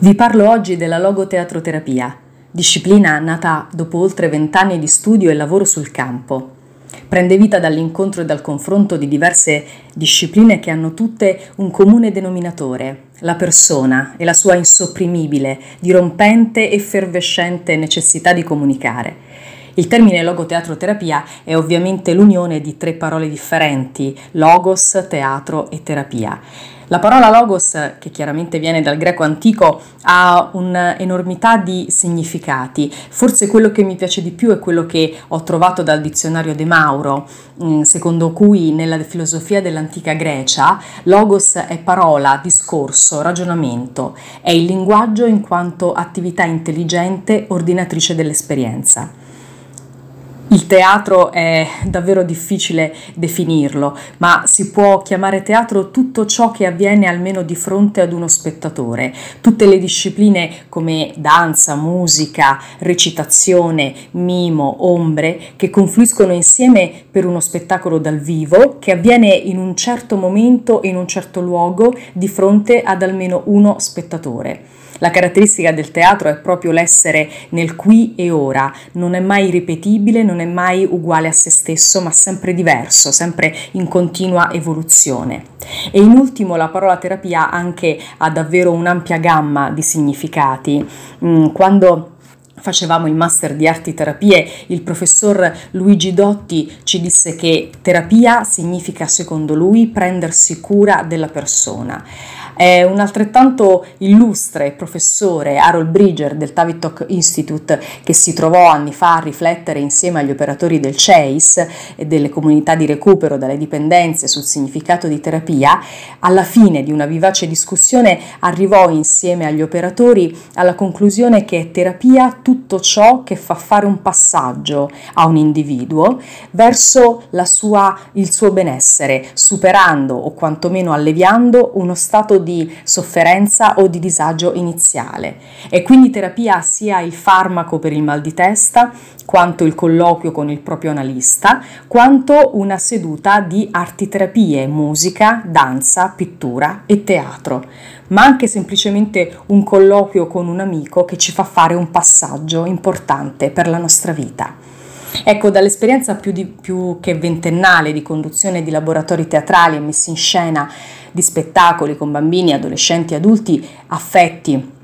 Vi parlo oggi della logoteatroterapia, disciplina nata dopo oltre vent'anni di studio e lavoro sul campo. Prende vita dall'incontro e dal confronto di diverse discipline che hanno tutte un comune denominatore, la persona e la sua insopprimibile, dirompente effervescente necessità di comunicare. Il termine logoteatroterapia è ovviamente l'unione di tre parole differenti, logos, teatro e terapia la parola logos, che chiaramente viene dal greco antico, ha un'enormità di significati. Forse quello che mi piace di più è quello che ho trovato dal dizionario De Mauro, mm, secondo cui nella filosofia dell'antica Grecia logos è parola, discorso, ragionamento, è il linguaggio in quanto attività intelligente ordinatrice dell'esperienza. Il teatro è davvero difficile definirlo, ma si può chiamare teatro tutto ciò che avviene almeno di fronte ad uno spettatore, tutte le discipline come danza, musica, recitazione, mimo, ombre, che confluiscono insieme per uno spettacolo dal vivo che avviene in un certo momento in un certo luogo di fronte ad almeno uno spettatore. La caratteristica del teatro è proprio l'essere nel qui e ora, non è mai ripetibile, non è mai uguale a se stesso, ma sempre diverso, sempre in continua evoluzione. E in ultimo la parola terapia anche ha davvero un'ampia gamma di significati. Mm, quando facevamo il master di arti terapie, il professor Luigi Dotti ci disse che terapia significa, secondo lui, prendersi cura della persona. È un altrettanto illustre professore, Harold Bridger del Tavistock Institute, che si trovò anni fa a riflettere insieme agli operatori del CHASE e delle comunità di recupero dalle dipendenze sul significato di terapia, alla fine di una vivace discussione arrivò insieme agli operatori alla conclusione che terapia tutto ciò che fa fare un passaggio a un individuo verso sua, il suo benessere, superando o quantomeno alleviando uno stato di sofferenza o di disagio iniziale. E quindi terapia sia il farmaco per il mal di testa, quanto il colloquio con il proprio analista, quanto una seduta di artiterapie, musica, danza, pittura e teatro, ma anche semplicemente un colloquio con un amico che ci fa fare un passaggio importante per la nostra vita. Ecco, dall'esperienza più, di, più che ventennale di conduzione di laboratori teatrali e messi in scena di spettacoli con bambini, adolescenti e adulti affetti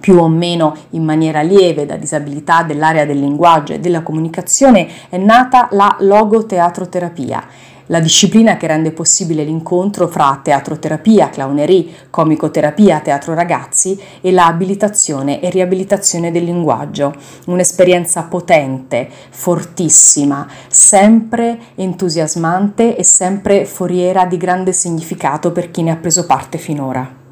più o meno in maniera lieve da disabilità dell'area del linguaggio e della comunicazione, è nata la logoteatroterapia, la disciplina che rende possibile l'incontro fra teatroterapia, clownerie, comicoterapia, teatro ragazzi e la abilitazione e riabilitazione del linguaggio, un'esperienza potente, fortissima, sempre entusiasmante e sempre foriera di grande significato per chi ne ha preso parte finora.